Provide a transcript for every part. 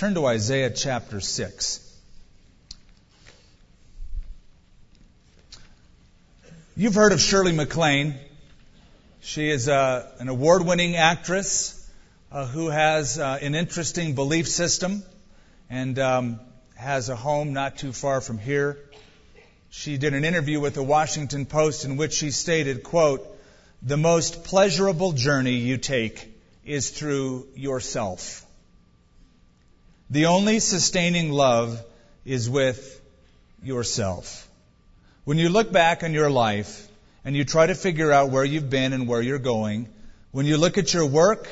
turn to Isaiah chapter 6. You've heard of Shirley MacLaine. She is uh, an award winning actress uh, who has uh, an interesting belief system and um, has a home not too far from here. She did an interview with the Washington Post in which she stated, quote, the most pleasurable journey you take is through yourself. The only sustaining love is with yourself. When you look back on your life and you try to figure out where you've been and where you're going, when you look at your work,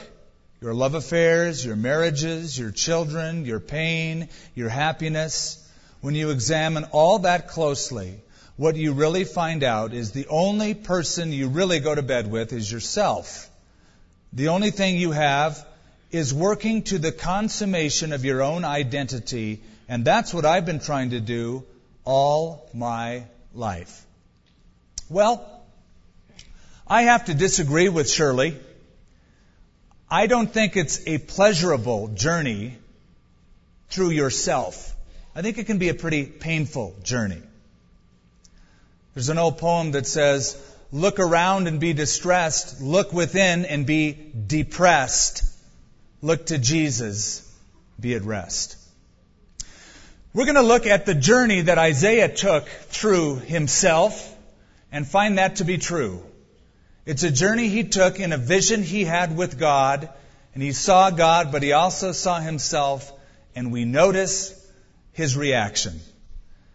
your love affairs, your marriages, your children, your pain, your happiness, when you examine all that closely, what you really find out is the only person you really go to bed with is yourself. The only thing you have is working to the consummation of your own identity, and that's what I've been trying to do all my life. Well, I have to disagree with Shirley. I don't think it's a pleasurable journey through yourself. I think it can be a pretty painful journey. There's an old poem that says, look around and be distressed, look within and be depressed, look to Jesus, be at rest. We're going to look at the journey that Isaiah took through himself and find that to be true. It's a journey he took in a vision he had with God, and he saw God, but he also saw himself, and we notice his reaction.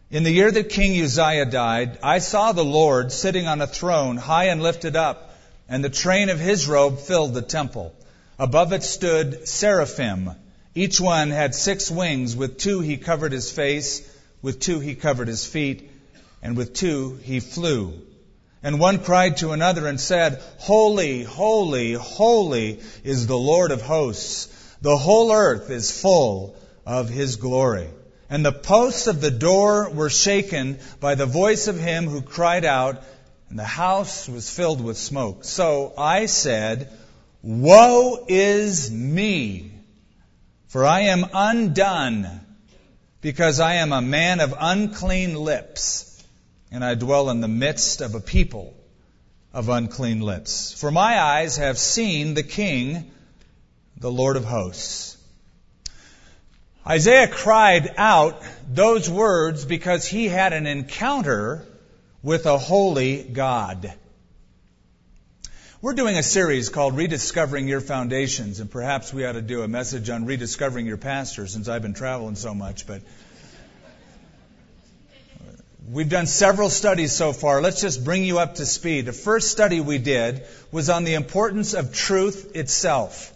In the year that King Uzziah died, I saw the Lord sitting on a throne, high and lifted up, and the train of his robe filled the temple. Above it stood seraphim. Each one had six wings. With two he covered his face, with two he covered his feet, and with two he flew. And one cried to another and said, Holy, holy, holy is the Lord of hosts. The whole earth is full of his glory. And the posts of the door were shaken by the voice of him who cried out, and the house was filled with smoke. So I said, Woe is me, for I am undone, because I am a man of unclean lips and I dwell in the midst of a people of unclean lips. For my eyes have seen the King, the Lord of hosts. Isaiah cried out those words because he had an encounter with a holy God. We're doing a series called Rediscovering Your Foundations, and perhaps we ought to do a message on rediscovering your pastor since I've been traveling so much, but We've done several studies so far. Let's just bring you up to speed. The first study we did was on the importance of truth itself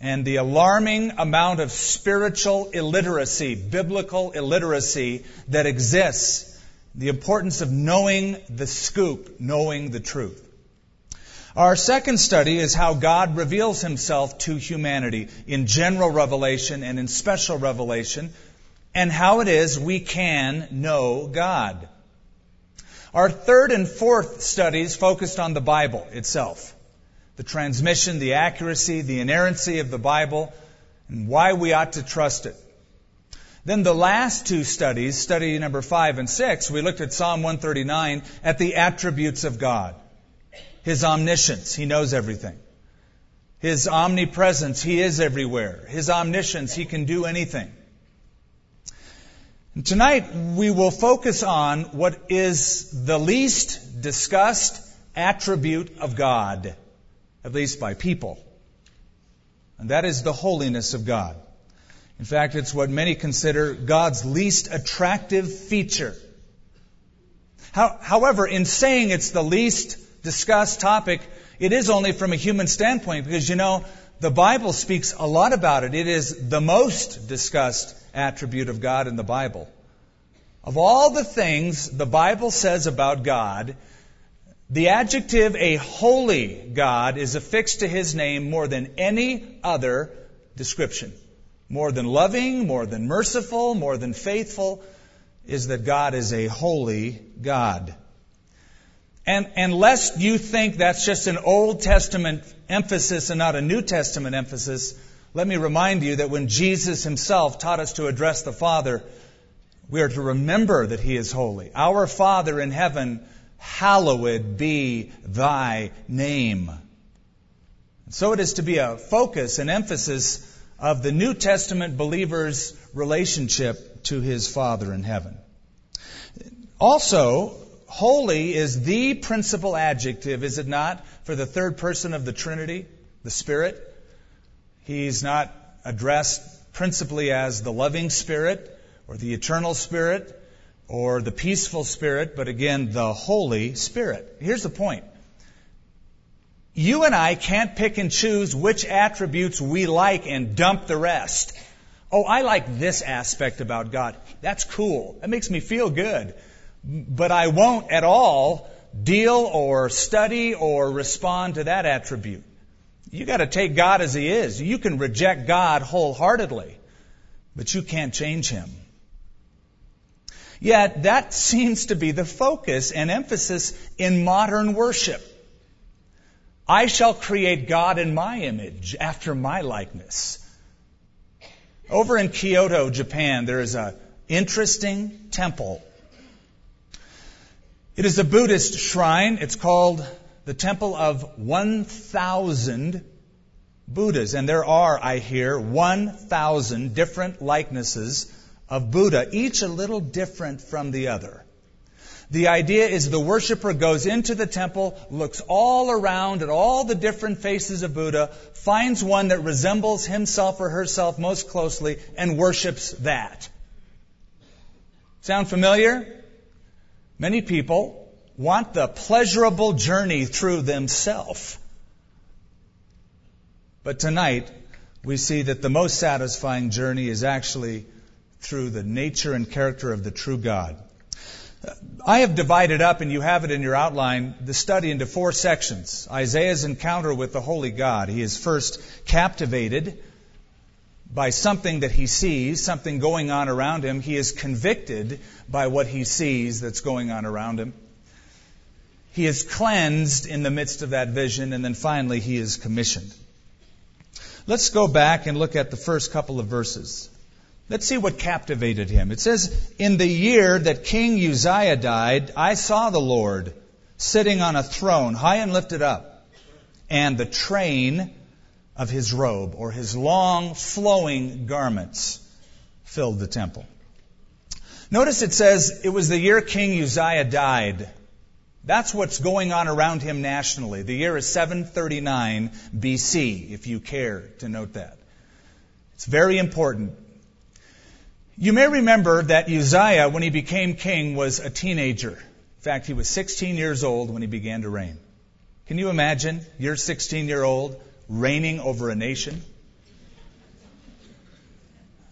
and the alarming amount of spiritual illiteracy, biblical illiteracy that exists. The importance of knowing the scoop, knowing the truth. Our second study is how God reveals himself to humanity in general revelation and in special revelation and how it is we can know God. Our third and fourth studies focused on the Bible itself. The transmission, the accuracy, the inerrancy of the Bible, and why we ought to trust it. Then the last two studies, study number five and six, we looked at Psalm 139 at the attributes of God. His omniscience, He knows everything. His omnipresence, He is everywhere. His omniscience, He can do anything. Tonight we will focus on what is the least discussed attribute of God, at least by people. And that is the holiness of God. In fact, it's what many consider God's least attractive feature. How, however, in saying it's the least discussed topic, it is only from a human standpoint because you know, the Bible speaks a lot about it. It is the most discussed attribute of God in the Bible. Of all the things the Bible says about God, the adjective a holy God is affixed to his name more than any other description. More than loving, more than merciful, more than faithful, is that God is a holy God. And, and you think that's just an Old Testament emphasis and not a New Testament emphasis, Let me remind you that when Jesus himself taught us to address the Father, we are to remember that he is holy. Our Father in heaven, hallowed be thy name. So it is to be a focus and emphasis of the New Testament believer's relationship to his Father in heaven. Also, holy is the principal adjective, is it not, for the third person of the Trinity, the Spirit? He's not addressed principally as the loving Spirit or the eternal Spirit or the peaceful Spirit, but again, the Holy Spirit. Here's the point. You and I can't pick and choose which attributes we like and dump the rest. Oh, I like this aspect about God. That's cool. That makes me feel good. But I won't at all deal or study or respond to that attribute. You gotta take God as He is. You can reject God wholeheartedly, but you can't change Him. Yet that seems to be the focus and emphasis in modern worship. I shall create God in my image, after my likeness. Over in Kyoto, Japan, there is an interesting temple. It is a Buddhist shrine. It's called the Temple of 1,000 Buddhas. And there are, I hear, 1,000 different likenesses of Buddha, each a little different from the other. The idea is the worshiper goes into the temple, looks all around at all the different faces of Buddha, finds one that resembles himself or herself most closely, and worships that. Sound familiar? Many people want the pleasurable journey through themselves. But tonight, we see that the most satisfying journey is actually through the nature and character of the true God. I have divided up, and you have it in your outline, the study into four sections. Isaiah's encounter with the Holy God. He is first captivated by something that he sees, something going on around him. He is convicted by what he sees that's going on around him. He is cleansed in the midst of that vision, and then finally he is commissioned. Let's go back and look at the first couple of verses. Let's see what captivated him. It says, In the year that King Uzziah died, I saw the Lord sitting on a throne, high and lifted up, and the train of his robe, or his long flowing garments, filled the temple. Notice it says it was the year King Uzziah died. That's what's going on around him nationally. The year is 739 BC, if you care to note that. It's very important. You may remember that Uzziah, when he became king, was a teenager. In fact, he was 16 years old when he began to reign. Can you imagine? You're 16 year old reigning over a nation.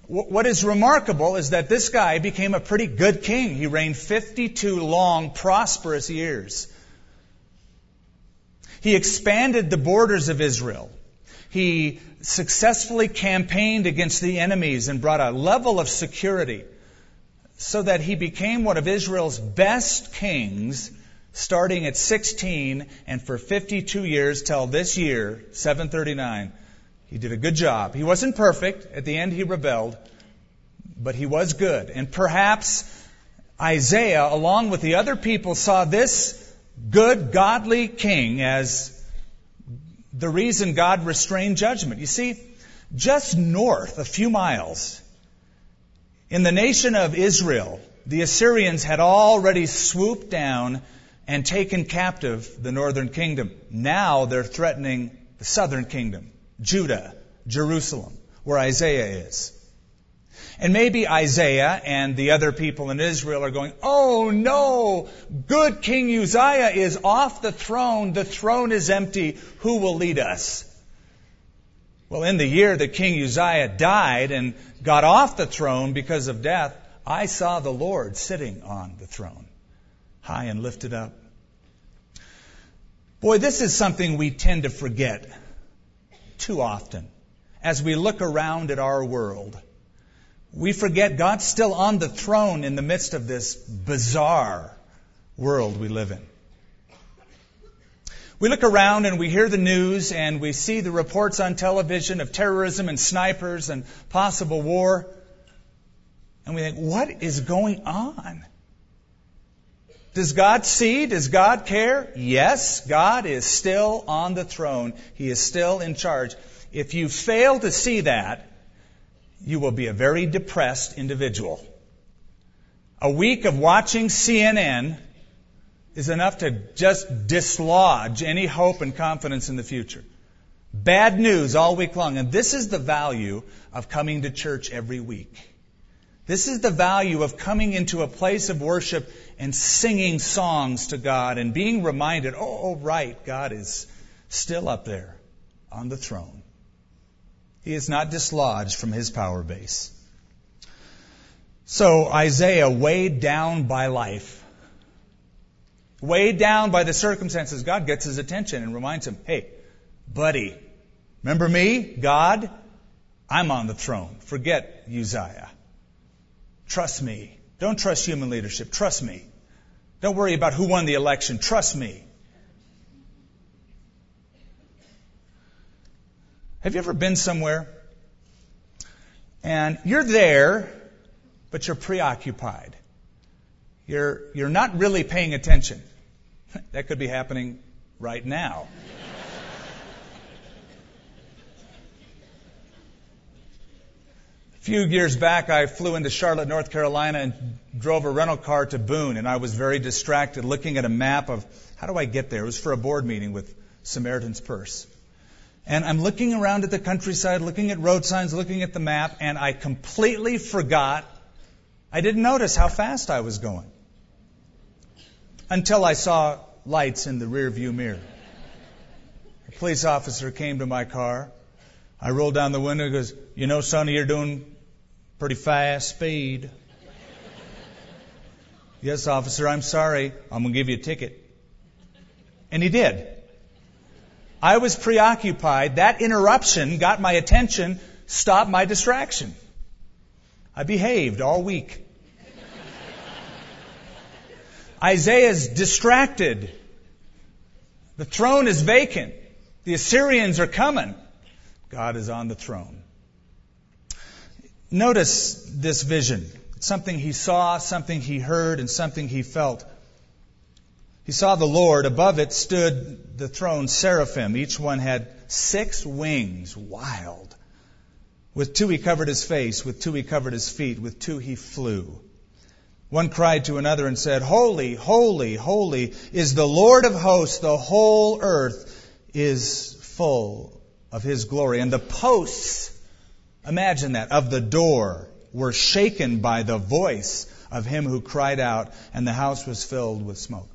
What is remarkable is that this guy became a pretty good king. He reigned 52 long, prosperous years. He expanded the borders of Israel. He successfully campaigned against the enemies and brought a level of security so that he became one of Israel's best kings starting at 16 and for 52 years till this year, 739. He did a good job. He wasn't perfect. At the end, he rebelled, but he was good. And perhaps Isaiah, along with the other people, saw this good, godly king as the reason God restrained judgment. You see, just north, a few miles, in the nation of Israel, the Assyrians had already swooped down and taken captive the northern kingdom. Now they're threatening the southern kingdom, Judah, Jerusalem, where Isaiah is. And maybe Isaiah and the other people in Israel are going, oh no, good King Uzziah is off the throne. The throne is empty. Who will lead us? Well, in the year that King Uzziah died and got off the throne because of death, I saw the Lord sitting on the throne, high and lifted up. Boy, this is something we tend to forget too often as we look around at our world. We forget God's still on the throne in the midst of this bizarre world we live in. We look around and we hear the news and we see the reports on television of terrorism and snipers and possible war. And we think, what is going on? Does God see? Does God care? Yes, God is still on the throne. He is still in charge. If you fail to see that, you will be a very depressed individual. A week of watching CNN is enough to just dislodge any hope and confidence in the future. Bad news all week long. And this is the value of coming to church every week. This is the value of coming into a place of worship and singing songs to God and being reminded, oh, oh right, God is still up there on the throne. He is not dislodged from his power base. So Isaiah, weighed down by life, weighed down by the circumstances, God gets his attention and reminds him, hey, buddy, remember me, God? I'm on the throne. Forget Uzziah. Trust me. Don't trust human leadership. Trust me. Don't worry about who won the election. Trust me. Have you ever been somewhere and you're there, but you're preoccupied? You're, you're not really paying attention. That could be happening right now. Few years back, I flew into Charlotte, North Carolina, and drove a rental car to Boone, and I was very distracted looking at a map of how do I get there. It was for a board meeting with Samaritan's Purse. And I'm looking around at the countryside, looking at road signs, looking at the map, and I completely forgot. I didn't notice how fast I was going until I saw lights in the rear view mirror. A police officer came to my car. I rolled down the window and goes, You know, Sonny, you're doing pretty fast speed. yes, officer, I'm sorry. I'm going to give you a ticket. And he did. I was preoccupied. That interruption got my attention, stopped my distraction. I behaved all week. Isaiah's distracted. The throne is vacant. The Assyrians are coming. God is on the throne. Notice this vision. Something he saw, something he heard, and something he felt. He saw the Lord. Above it stood the throne seraphim. Each one had six wings, wild. With two he covered his face, with two he covered his feet, with two he flew. One cried to another and said, Holy, holy, holy is the Lord of hosts. The whole earth is full of his glory. And the posts, imagine that, of the door were shaken by the voice of him who cried out, and the house was filled with smoke.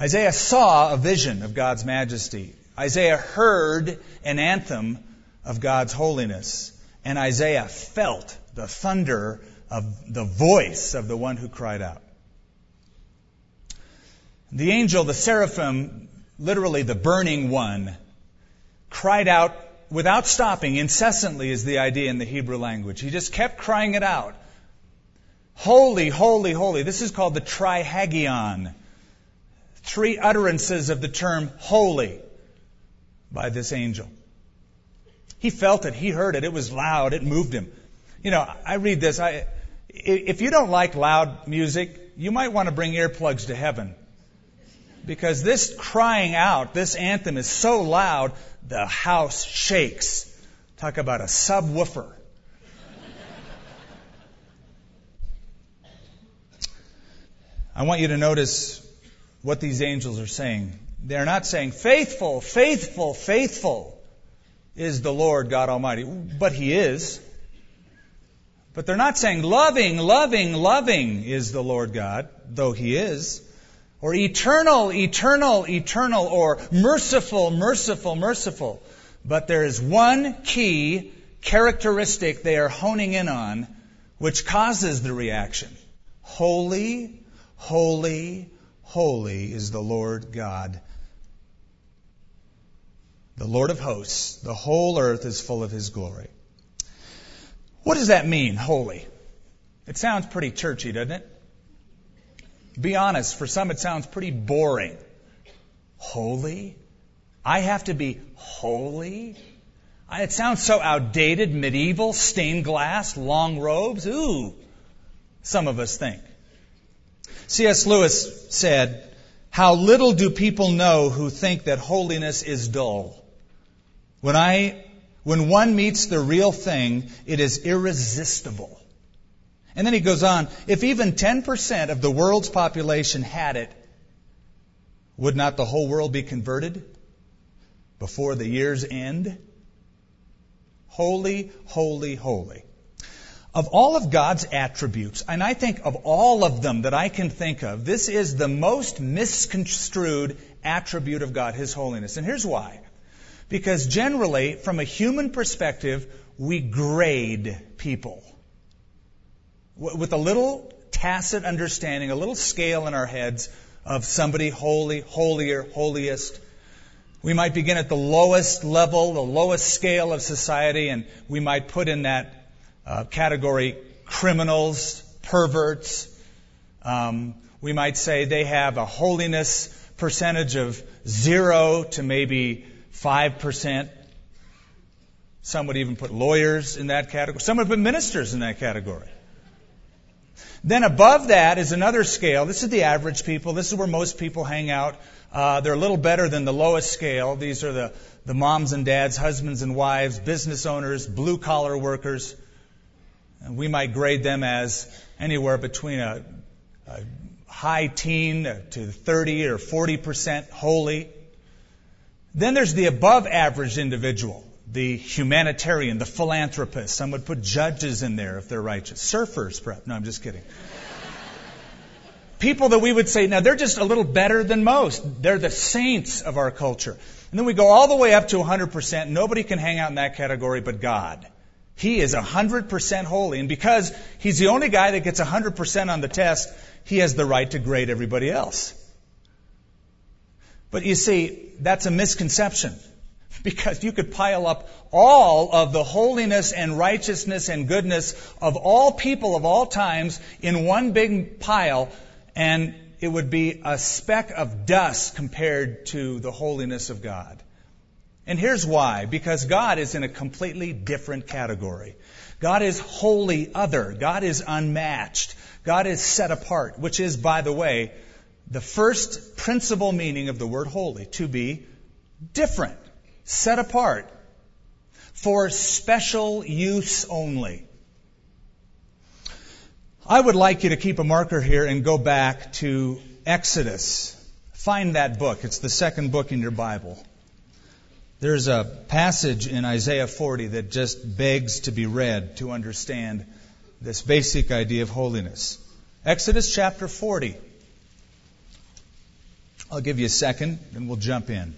Isaiah saw a vision of God's majesty. Isaiah heard an anthem of God's holiness. And Isaiah felt the thunder of the voice of the one who cried out. The angel, the seraphim, literally the burning one, cried out without stopping, incessantly is the idea in the Hebrew language. He just kept crying it out. Holy, holy, holy. This is called the trisagion three utterances of the term holy by this angel. He felt it. He heard it. It was loud. It moved him. You know, I read this. I, if you don't like loud music, you might want to bring earplugs to heaven. Because this crying out, this anthem is so loud, the house shakes. Talk about a subwoofer. I want you to notice what these angels are saying. They're not saying, faithful, faithful, faithful is the Lord God Almighty. But He is. But they're not saying, loving, loving, loving is the Lord God, though He is. Or eternal, eternal, eternal, or merciful, merciful, merciful. But there is one key characteristic they are honing in on which causes the reaction. Holy, holy, Holy is the Lord God, the Lord of hosts. The whole earth is full of his glory. What does that mean, holy? It sounds pretty churchy, doesn't it? Be honest, for some it sounds pretty boring. Holy? I have to be holy? It sounds so outdated, medieval, stained glass, long robes. Ooh, some of us think. C.S. Lewis said, How little do people know who think that holiness is dull. When I, when one meets the real thing, it is irresistible. And then he goes on, if even 10% of the world's population had it, would not the whole world be converted before the year's end? Holy, holy, holy. Of all of God's attributes, and I think of all of them that I can think of, this is the most misconstrued attribute of God, His holiness. And here's why. Because generally, from a human perspective, we grade people. With a little tacit understanding, a little scale in our heads of somebody holy, holier, holiest, we might begin at the lowest level, the lowest scale of society, and we might put in that uh, category criminals, perverts. Um, we might say they have a holiness percentage of zero to maybe five percent. Some would even put lawyers in that category. Some would put ministers in that category. Then above that is another scale. This is the average people. This is where most people hang out. Uh, they're a little better than the lowest scale. These are the, the moms and dads, husbands and wives, business owners, blue collar workers. And we might grade them as anywhere between a, a high teen to 30 or 40 percent holy. Then there's the above average individual, the humanitarian, the philanthropist. Some would put judges in there if they're righteous. Surfers, perhaps. No, I'm just kidding people that we would say, now they're just a little better than most. They're the saints of our culture. And then we go all the way up to 100%. Nobody can hang out in that category but God. He is 100% holy. And because He's the only guy that gets 100% on the test, He has the right to grade everybody else. But you see, that's a misconception. Because you could pile up all of the holiness and righteousness and goodness of all people of all times in one big pile and it would be a speck of dust compared to the holiness of God. And here's why. Because God is in a completely different category. God is wholly other. God is unmatched. God is set apart, which is, by the way, the first principal meaning of the word holy, to be different, set apart, for special use only. I would like you to keep a marker here and go back to Exodus. Find that book. It's the second book in your Bible. There's a passage in Isaiah 40 that just begs to be read to understand this basic idea of holiness. Exodus chapter 40. I'll give you a second and we'll jump in.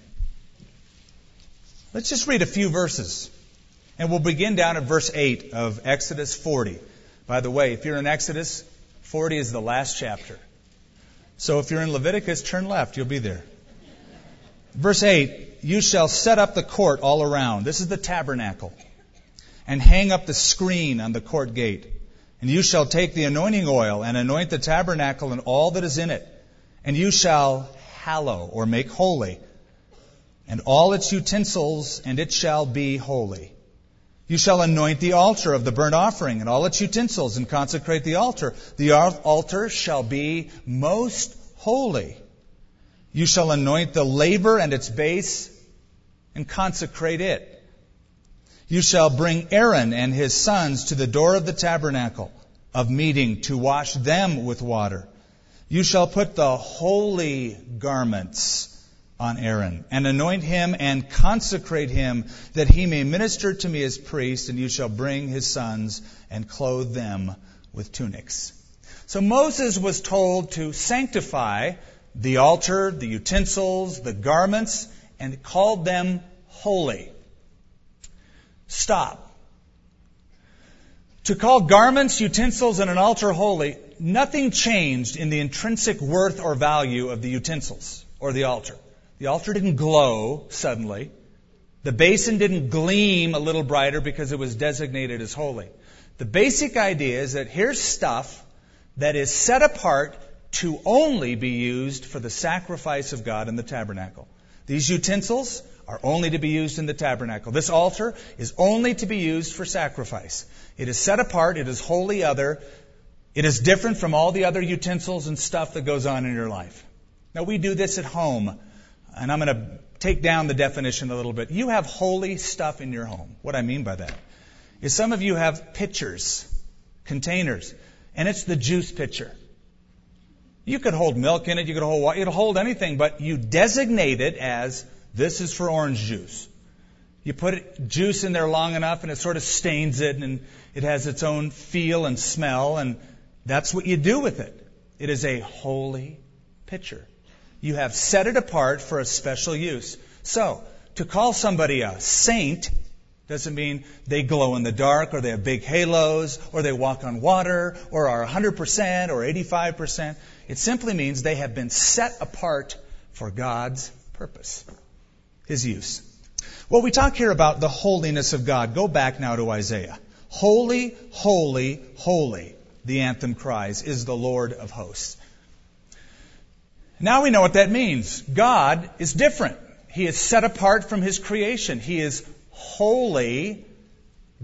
Let's just read a few verses. And we'll begin down at verse 8 of Exodus 40. By the way, if you're in Exodus, 40 is the last chapter. So if you're in Leviticus, turn left, you'll be there. Verse 8 You shall set up the court all around. This is the tabernacle. And hang up the screen on the court gate. And you shall take the anointing oil and anoint the tabernacle and all that is in it. And you shall hallow or make holy and all its utensils, and it shall be holy. You shall anoint the altar of the burnt offering and all its utensils and consecrate the altar. The altar shall be most holy. You shall anoint the laver and its base and consecrate it. You shall bring Aaron and his sons to the door of the tabernacle of meeting to wash them with water. You shall put the holy garments on Aaron, and anoint him and consecrate him, that he may minister to me as priest, and you shall bring his sons and clothe them with tunics. So Moses was told to sanctify the altar, the utensils, the garments, and called them holy. Stop. To call garments, utensils, and an altar holy, nothing changed in the intrinsic worth or value of the utensils or the altar. The altar didn't glow suddenly. The basin didn't gleam a little brighter because it was designated as holy. The basic idea is that here's stuff that is set apart to only be used for the sacrifice of God in the tabernacle. These utensils are only to be used in the tabernacle. This altar is only to be used for sacrifice. It is set apart, it is wholly other, it is different from all the other utensils and stuff that goes on in your life. Now, we do this at home, and I'm going to take down the definition a little bit. You have holy stuff in your home. What I mean by that is some of you have pitchers, containers, and it's the juice pitcher. You could hold milk in it, you could hold water, you could hold anything, but you designate it as this is for orange juice. You put it, juice in there long enough and it sort of stains it and it has its own feel and smell and that's what you do with it. It is a holy pitcher. You have set it apart for a special use. So, to call somebody a saint doesn't mean they glow in the dark or they have big halos or they walk on water or are 100% or 85%. It simply means they have been set apart for God's purpose, His use. Well, we talk here about the holiness of God. Go back now to Isaiah. Holy, holy, holy, the anthem cries, is the Lord of hosts. Now we know what that means. God is different. He is set apart from His creation. He is wholly,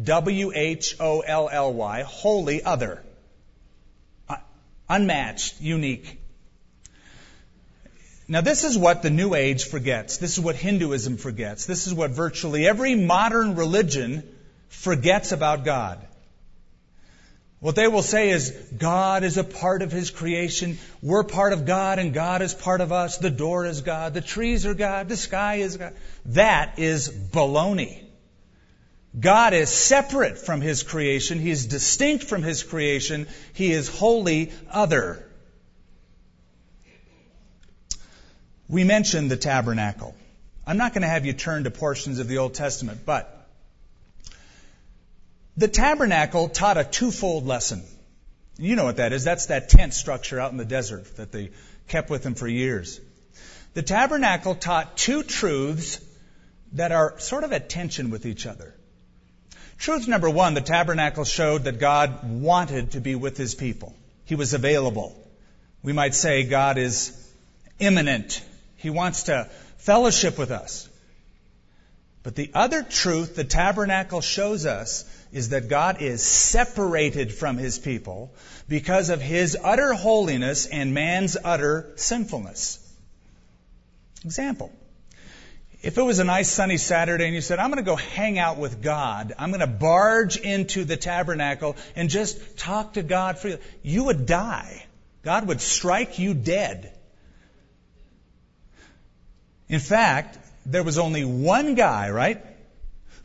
W H O L L Y, holy other. Uh, unmatched, unique. Now, this is what the New Age forgets. This is what Hinduism forgets. This is what virtually every modern religion forgets about God. What they will say is, God is a part of His creation. We're part of God and God is part of us. The door is God. The trees are God. The sky is God. That is baloney. God is separate from His creation. He is distinct from His creation. He is wholly other. We mentioned the tabernacle. I'm not going to have you turn to portions of the Old Testament, but the tabernacle taught a twofold lesson. You know what that is. That's that tent structure out in the desert that they kept with them for years. The tabernacle taught two truths that are sort of at tension with each other. Truth number one, the tabernacle showed that God wanted to be with his people. He was available. We might say God is immanent. He wants to fellowship with us. But the other truth the tabernacle shows us is that God is separated from his people because of his utter holiness and man's utter sinfulness. Example. If it was a nice sunny Saturday and you said, I'm going to go hang out with God, I'm going to barge into the tabernacle and just talk to God you, you would die. God would strike you dead. In fact, there was only one guy, right,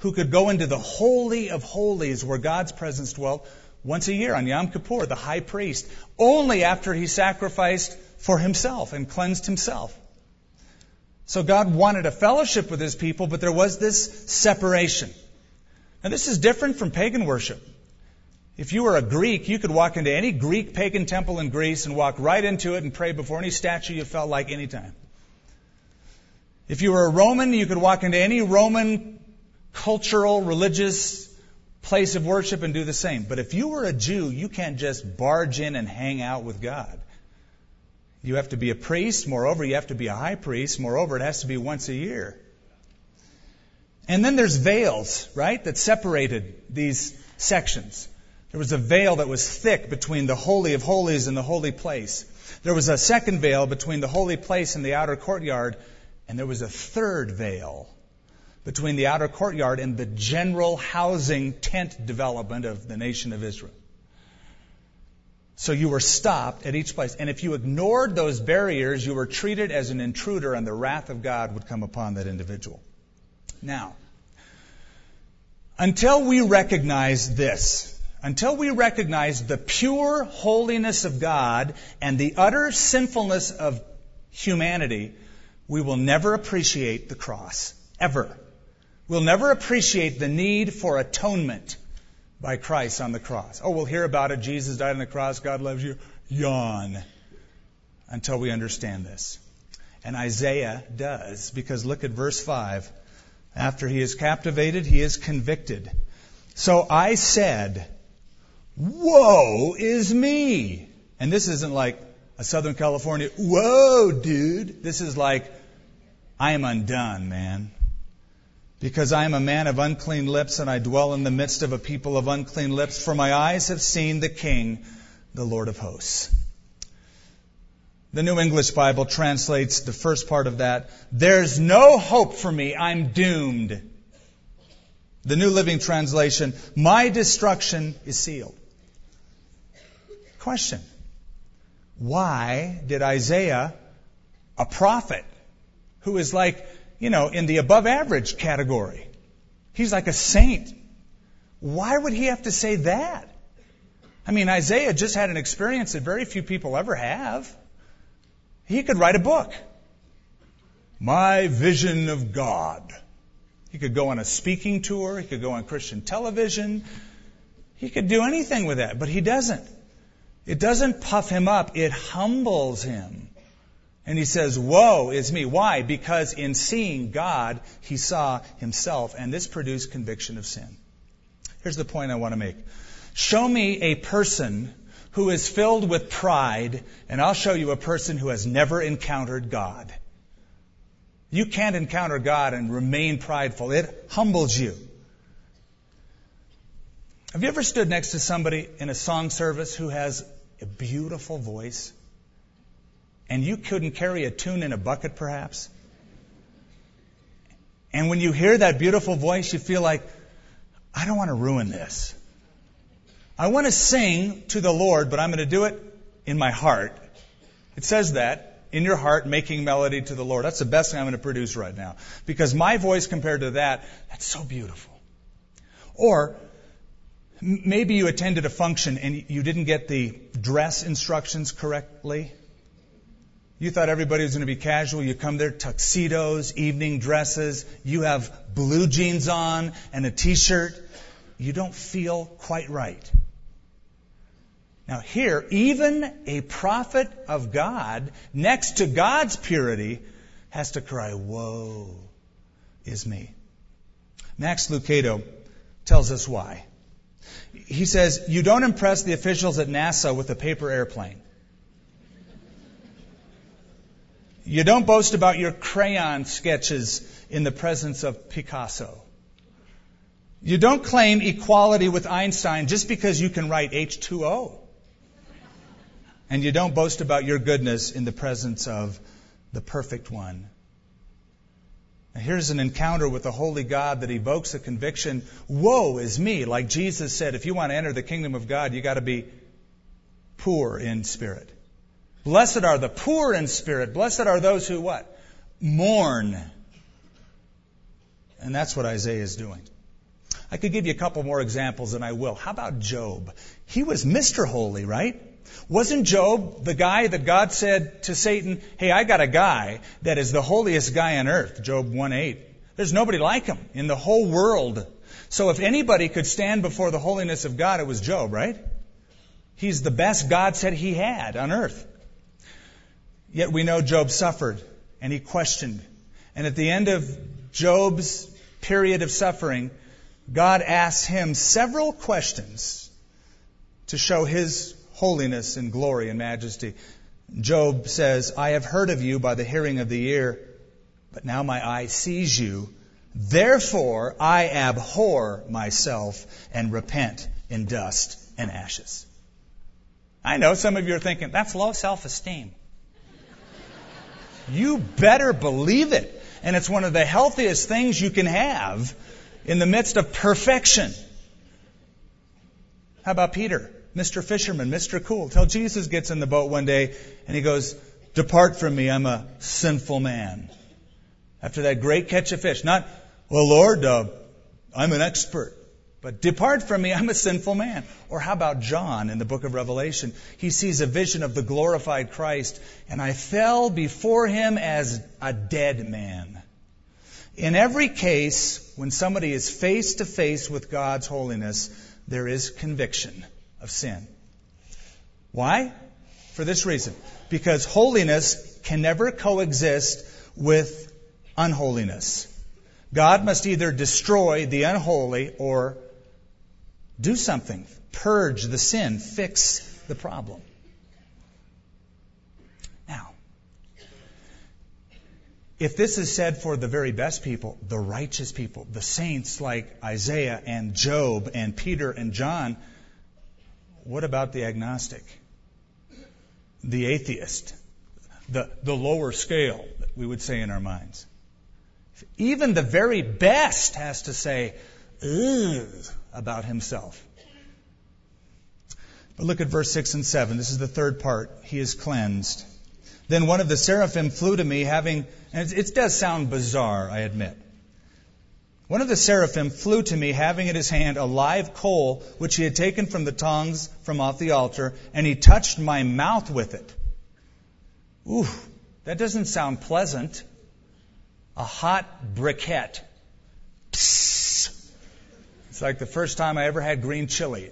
who could go into the Holy of Holies where God's presence dwelt once a year on Yom Kippur, the high priest, only after he sacrificed for himself and cleansed himself. So God wanted a fellowship with his people, but there was this separation. Now this is different from pagan worship. If you were a Greek, you could walk into any Greek pagan temple in Greece and walk right into it and pray before any statue you felt like anytime. If you were a Roman, you could walk into any Roman cultural, religious place of worship and do the same. But if you were a Jew, you can't just barge in and hang out with God. You have to be a priest. Moreover, you have to be a high priest. Moreover, it has to be once a year. And then there's veils, right, that separated these sections. There was a veil that was thick between the Holy of Holies and the holy place. There was a second veil between the holy place and the outer courtyard. And there was a third veil between the outer courtyard and the general housing tent development of the nation of Israel. So you were stopped at each place. And if you ignored those barriers, you were treated as an intruder, and the wrath of God would come upon that individual. Now, until we recognize this, until we recognize the pure holiness of God and the utter sinfulness of humanity, we will never appreciate the cross. Ever. We'll never appreciate the need for atonement by Christ on the cross. Oh, we'll hear about it. Jesus died on the cross. God loves you. Yawn. Until we understand this. And Isaiah does, because look at verse 5. After he is captivated, he is convicted. So I said, Woe is me! And this isn't like a Southern California, whoa, dude. This is like, I am undone, man. Because I am a man of unclean lips and I dwell in the midst of a people of unclean lips, for my eyes have seen the King, the Lord of hosts. The New English Bible translates the first part of that, there's no hope for me, I'm doomed. The New Living Translation, my destruction is sealed. Question. Why did Isaiah, a prophet, who is like, you know, in the above average category, he's like a saint, why would he have to say that? I mean, Isaiah just had an experience that very few people ever have. He could write a book. My vision of God. He could go on a speaking tour. He could go on Christian television. He could do anything with that, but he doesn't. It doesn't puff him up, it humbles him. And he says, Woe is me. Why? Because in seeing God, he saw himself, and this produced conviction of sin. Here's the point I want to make. Show me a person who is filled with pride, and I'll show you a person who has never encountered God. You can't encounter God and remain prideful. It humbles you. Have you ever stood next to somebody in a song service who has a beautiful voice and you couldn't carry a tune in a bucket perhaps? And when you hear that beautiful voice, you feel like, I don't want to ruin this. I want to sing to the Lord, but I'm going to do it in my heart. It says that in your heart, making melody to the Lord. That's the best thing I'm going to produce right now. Because my voice compared to that, that's so beautiful. Or, maybe you attended a function and you didn't get the dress instructions correctly. You thought everybody was going to be casual. You come there, tuxedos, evening dresses. You have blue jeans on and a t-shirt. You don't feel quite right. Now, here, even a prophet of God, next to God's purity, has to cry, Woe is me. Max Lucado tells us why. He says, You don't impress the officials at NASA with a paper airplane. You don't boast about your crayon sketches in the presence of Picasso. You don't claim equality with Einstein just because you can write H2O and you don't boast about your goodness in the presence of the perfect one. Now here's an encounter with the holy God that evokes a conviction, woe is me. Like Jesus said, if you want to enter the kingdom of God, you got to be poor in spirit. Blessed are the poor in spirit. Blessed are those who what? Mourn. And that's what Isaiah is doing. I could give you a couple more examples and I will. How about Job? He was Mr. Holy, right? Wasn't Job the guy that God said to Satan, Hey, I got a guy that is the holiest guy on earth? Job 1 8. There's nobody like him in the whole world. So if anybody could stand before the holiness of God, it was Job, right? He's the best God said he had on earth. Yet we know Job suffered and he questioned. And at the end of Job's period of suffering, God asks him several questions to show his holiness and glory and majesty. Job says, I have heard of you by the hearing of the ear, but now my eye sees you. Therefore I abhor myself and repent in dust and ashes. I know some of you are thinking, that's low self-esteem. You better believe it. And it's one of the healthiest things you can have in the midst of perfection. How about Peter? Mr. Fisherman, Mr. Cool, till Jesus gets in the boat one day and he goes, Depart from me, I'm a sinful man. After that great catch of fish. Not, well, Lord, uh, I'm an expert. But depart from me, I'm a sinful man. Or how about John in the book of Revelation? He sees a vision of the glorified Christ, and I fell before him as a dead man. In every case, when somebody is face to face with God's holiness, there is conviction of sin. Why? For this reason. Because holiness can never coexist with unholiness. God must either destroy the unholy or do something, purge the sin, fix the problem. Now, if this is said for the very best people, the righteous people, the saints like Isaiah and Job and Peter and John, what about the agnostic? The atheist? The, the lower scale, we would say in our minds. Even the very best has to say, about himself. But look at verse 6 and 7. This is the third part. He is cleansed. Then one of the seraphim flew to me, having, and it does sound bizarre, I admit. One of the seraphim flew to me, having in his hand a live coal, which he had taken from the tongs from off the altar, and he touched my mouth with it. Ooh, that doesn't sound pleasant. A hot briquette. Psst. It's like the first time I ever had green chili.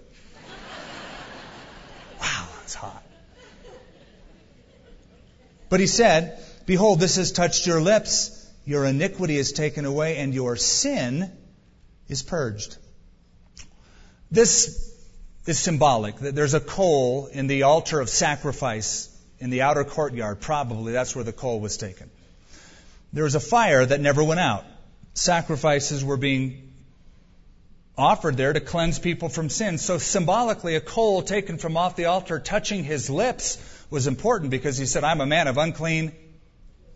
Wow, it's hot. But he said, Behold, this has touched your lips. Your iniquity is taken away, and your sin is purged. This is symbolic. There's a coal in the altar of sacrifice in the outer courtyard. Probably that's where the coal was taken. There was a fire that never went out. Sacrifices were being offered there to cleanse people from sin. So symbolically, a coal taken from off the altar touching his lips was important because he said, I'm a man of unclean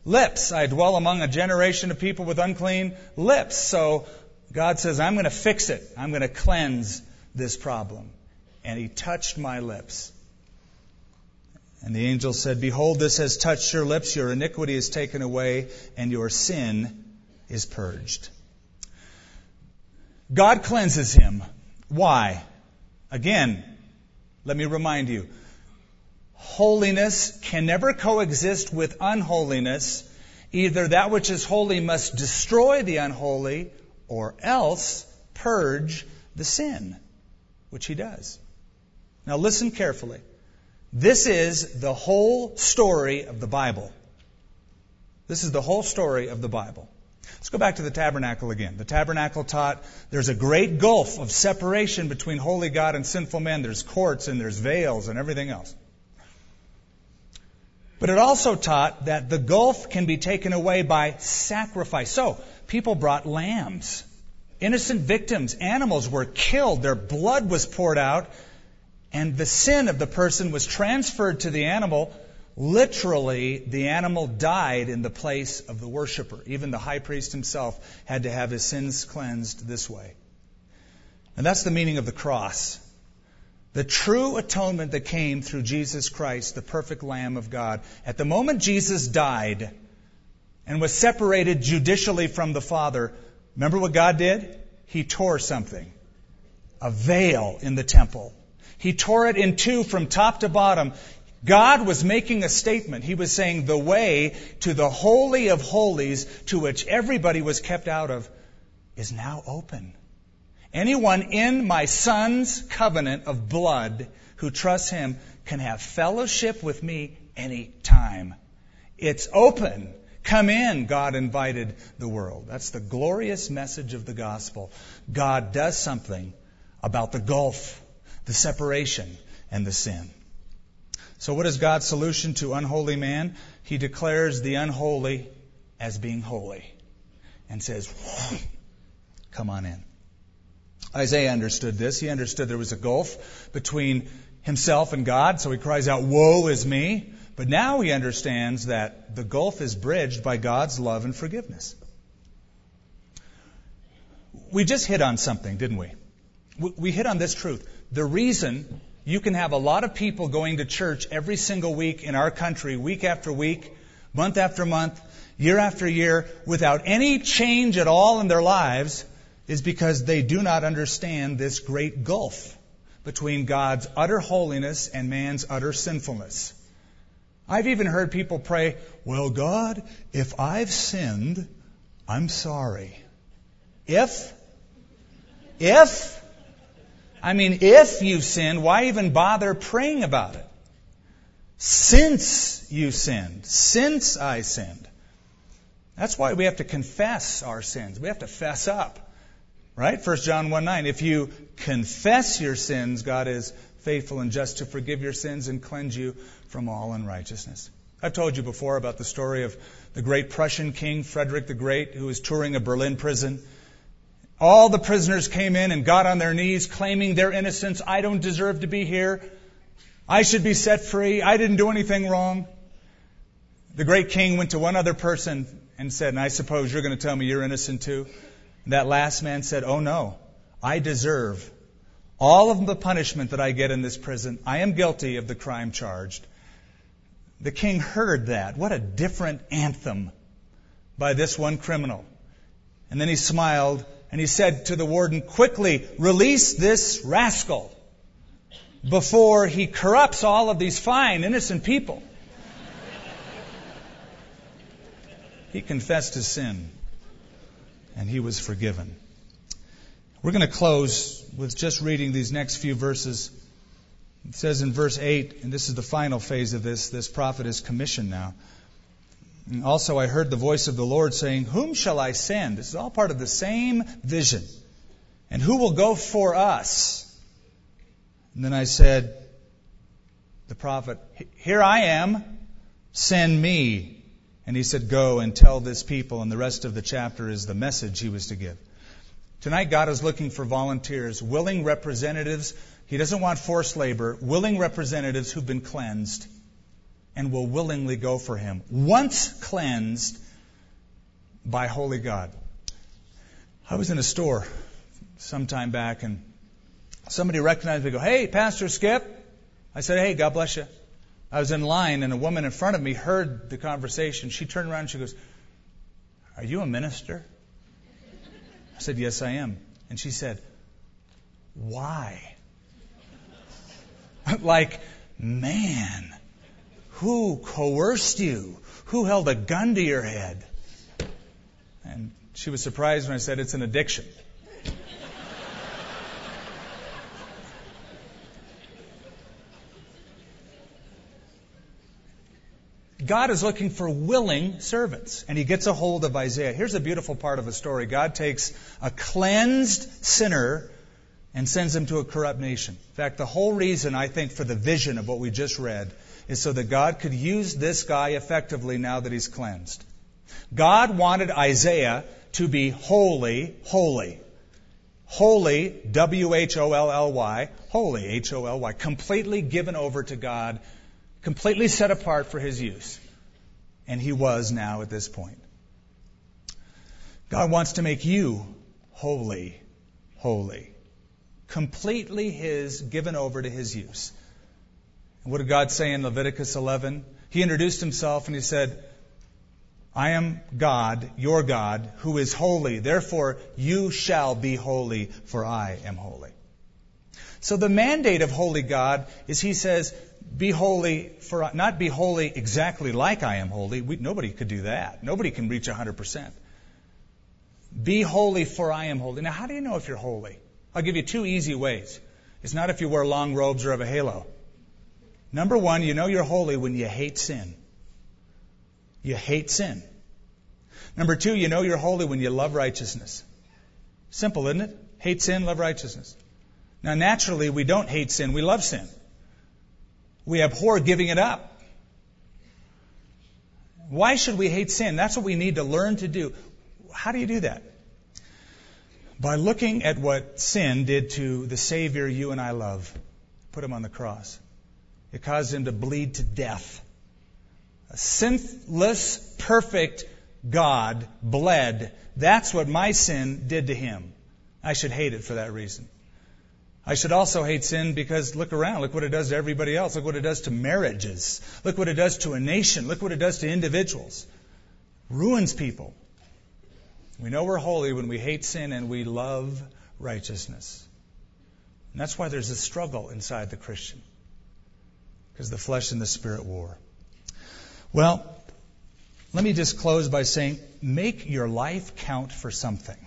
lips. I dwell among a generation of people with unclean lips. So God says, I'm going to fix it. I'm going to cleanse this problem. And he touched my lips. And the angel said, Behold, this has touched your lips, your iniquity is taken away, and your sin is purged. God cleanses him. Why? Again, let me remind you. Holiness can never coexist with unholiness. Either that which is holy must destroy the unholy, or else purge the sin, which he does. Now listen carefully. This is the whole story of the Bible. This is the whole story of the Bible. Let's go back to the tabernacle again. The tabernacle taught there's a great gulf of separation between holy God and sinful men. There's courts and there's veils and everything else. But it also taught that the gulf can be taken away by sacrifice. So, people brought lambs. Innocent victims, animals were killed. Their blood was poured out and the sin of the person was transferred to the animal. Literally, the animal died in the place of the worshiper. Even the high priest himself had to have his sins cleansed this way. And that's the meaning of the cross. The true atonement that came through Jesus Christ, the perfect Lamb of God. At the moment Jesus died and was separated judicially from the Father, remember what God did? He tore something. A veil in the temple. He tore it in two from top to bottom. God was making a statement. He was saying the way to the Holy of Holies to which everybody was kept out of is now open. Anyone in my son's covenant of blood who trusts him can have fellowship with me anytime. It's open. Come in, God invited the world. That's the glorious message of the gospel. God does something about the gulf the separation and the sin. So, what is God's solution to unholy man? He declares the unholy as being holy and says, Come on in. Isaiah understood this. He understood there was a gulf between himself and God, so he cries out, Woe is me. But now he understands that the gulf is bridged by God's love and forgiveness. We just hit on something, didn't we? We hit on this truth. The reason you can have a lot of people going to church every single week in our country, week after week, month after month, year after year, without any change at all in their lives, is because they do not understand this great gulf between God's utter holiness and man's utter sinfulness. I've even heard people pray, Well, God, if I've sinned, I'm sorry. If? If? I mean, if you've sinned, why even bother praying about it? Since you sinned, since I sinned. That's why we have to confess our sins. We have to fess up. Right? 1 John 1 9. If you confess your sins, God is faithful and just to forgive your sins and cleanse you from all unrighteousness. I've told you before about the story of the great Prussian king, Frederick the Great, who was touring a Berlin prison. All the prisoners came in and got on their knees, claiming their innocence. I don't deserve to be here. I should be set free. I didn't do anything wrong. The great king went to one other person and said, and I suppose you're going to tell me you're innocent too. And that last man said, Oh no, I deserve all of the punishment that I get in this prison. I am guilty of the crime charged. The king heard that. What a different anthem by this one criminal. And then he smiled and he said to the warden, quickly release this rascal before he corrupts all of these fine, innocent people. he confessed his sin and he was forgiven. We're going to close with just reading these next few verses. It says in verse 8, and this is the final phase of this, this prophet is commissioned now. Also, I heard the voice of the Lord saying, Whom shall I send? This is all part of the same vision. And who will go for us? And then I said, The prophet, Here I am, send me. And he said, Go and tell this people. And the rest of the chapter is the message he was to give. Tonight, God is looking for volunteers, willing representatives. He doesn't want forced labor, willing representatives who've been cleansed and will willingly go for him. Once cleansed by holy God. I was in a store some time back and somebody recognized me go, Hey, Pastor Skip. I said, Hey, God bless you. I was in line and a woman in front of me heard the conversation. She turned around and she goes, Are you a minister? I said, Yes, I am. And she said, Why? like, man, who coerced you? Who held a gun to your head? And she was surprised when I said it's an addiction. God is looking for willing servants, and he gets a hold of Isaiah. Here's a beautiful part of the story God takes a cleansed sinner and sends him to a corrupt nation. In fact, the whole reason, I think, for the vision of what we just read is so that God could use this guy effectively now that he's cleansed. God wanted Isaiah to be wholly, holy. Wholly, W H O L L Y, holy, H O L Y, completely given over to God, completely set apart for his use. And he was now at this point. God wants to make you wholly, holy, completely his, given over to his use. What did God say in Leviticus 11? He introduced himself and he said, I am God, your God, who is holy. Therefore, you shall be holy, for I am holy. So the mandate of holy God is he says, be holy for, not be holy exactly like I am holy. We, nobody could do that. Nobody can reach 100%. Be holy for I am holy. Now, how do you know if you're holy? I'll give you two easy ways. It's not if you wear long robes or have a halo. Number one, you know you're holy when you hate sin. You hate sin. Number two, you know you're holy when you love righteousness. Simple, isn't it? Hate sin, love righteousness. Now, naturally, we don't hate sin, we love sin. We abhor giving it up. Why should we hate sin? That's what we need to learn to do. How do you do that? By looking at what sin did to the Savior you and I love. Put him on the cross. It caused him to bleed to death. A sinless, perfect God bled. That's what my sin did to him. I should hate it for that reason. I should also hate sin because look around. Look what it does to everybody else. Look what it does to marriages. Look what it does to a nation. Look what it does to individuals. Ruins people. We know we're holy when we hate sin and we love righteousness. And that's why there's a struggle inside the Christian because the flesh and the spirit war. Well, let me just close by saying make your life count for something.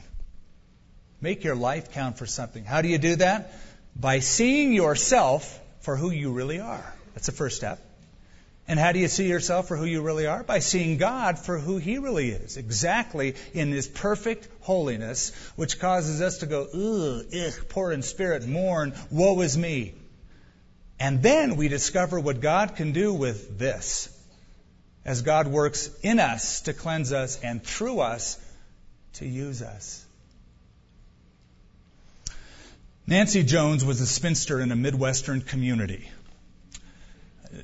Make your life count for something. How do you do that? By seeing yourself for who you really are. That's the first step. And how do you see yourself for who you really are? By seeing God for who He really is, exactly in His perfect holiness, which causes us to go, ugh, ugh, poor in spirit, mourn, woe is me. And then we discover what God can do with this as God works in us to cleanse us and through us to use us. Nancy Jones was a spinster in a Midwestern community.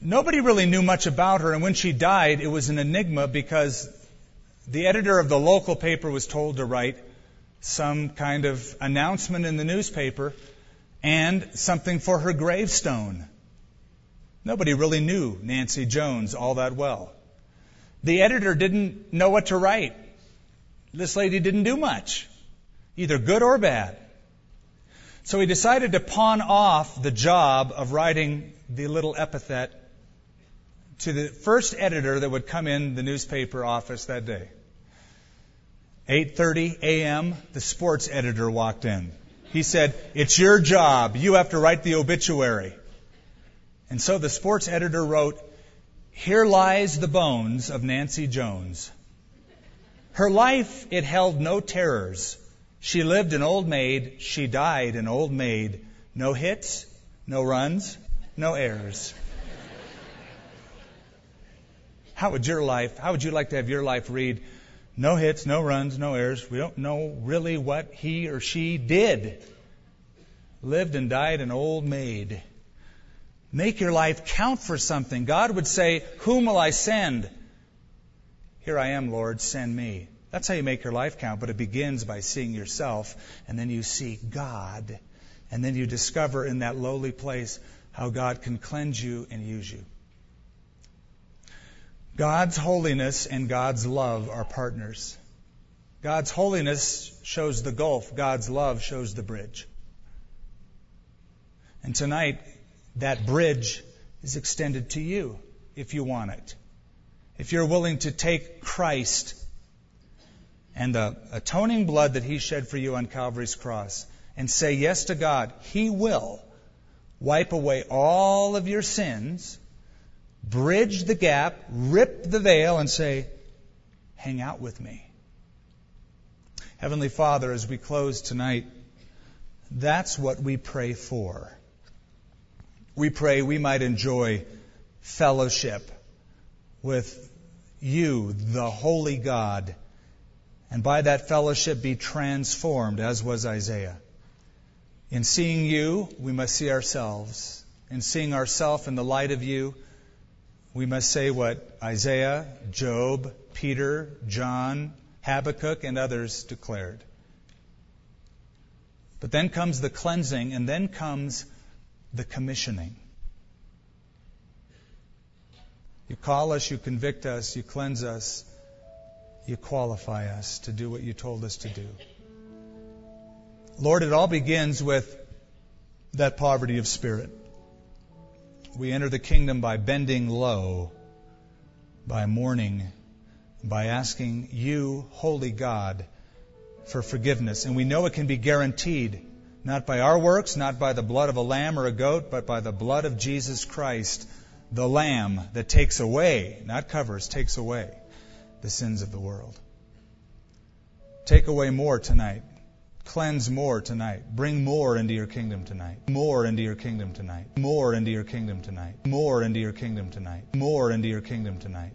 Nobody really knew much about her, and when she died, it was an enigma because the editor of the local paper was told to write some kind of announcement in the newspaper and something for her gravestone. Nobody really knew Nancy Jones all that well. The editor didn't know what to write. This lady didn't do much, either good or bad. So he decided to pawn off the job of writing the little epithet to the first editor that would come in the newspaper office that day. 8:30 a.m. the sports editor walked in. He said, "It's your job. You have to write the obituary." And so the sports editor wrote, "Here lies the bones of Nancy Jones. Her life it held no terrors. She lived an old maid, she died an old maid. No hits, no runs, no errors." How would your life, how would you like to have your life read? No hits, no runs, no errors. We don't know really what he or she did. Lived and died an old maid. Make your life count for something. God would say, Whom will I send? Here I am, Lord, send me. That's how you make your life count, but it begins by seeing yourself, and then you see God, and then you discover in that lowly place how God can cleanse you and use you. God's holiness and God's love are partners. God's holiness shows the gulf, God's love shows the bridge. And tonight, that bridge is extended to you if you want it. If you're willing to take Christ and the atoning blood that He shed for you on Calvary's cross and say yes to God, He will wipe away all of your sins bridge the gap, rip the veil, and say, Hang out with me. Heavenly Father, as we close tonight, that's what we pray for. We pray we might enjoy fellowship with you, the holy God, and by that fellowship be transformed, as was Isaiah. In seeing you, we must see ourselves. In seeing ourselves in the light of you, we must say what Isaiah, Job, Peter, John, Habakkuk, and others declared. But then comes the cleansing, and then comes the commissioning. You call us, you convict us, you cleanse us, you qualify us to do what you told us to do. Lord, it all begins with that poverty of spirit. We enter the kingdom by bending low, by mourning, by asking you, holy God, for forgiveness. And we know it can be guaranteed, not by our works, not by the blood of a lamb or a goat, but by the blood of Jesus Christ, the Lamb that takes away, not covers, takes away the sins of the world. Take away more tonight. Cleanse more tonight. Bring more into your kingdom tonight. More into your kingdom tonight. More into your kingdom tonight. More into your kingdom tonight. More into your kingdom tonight.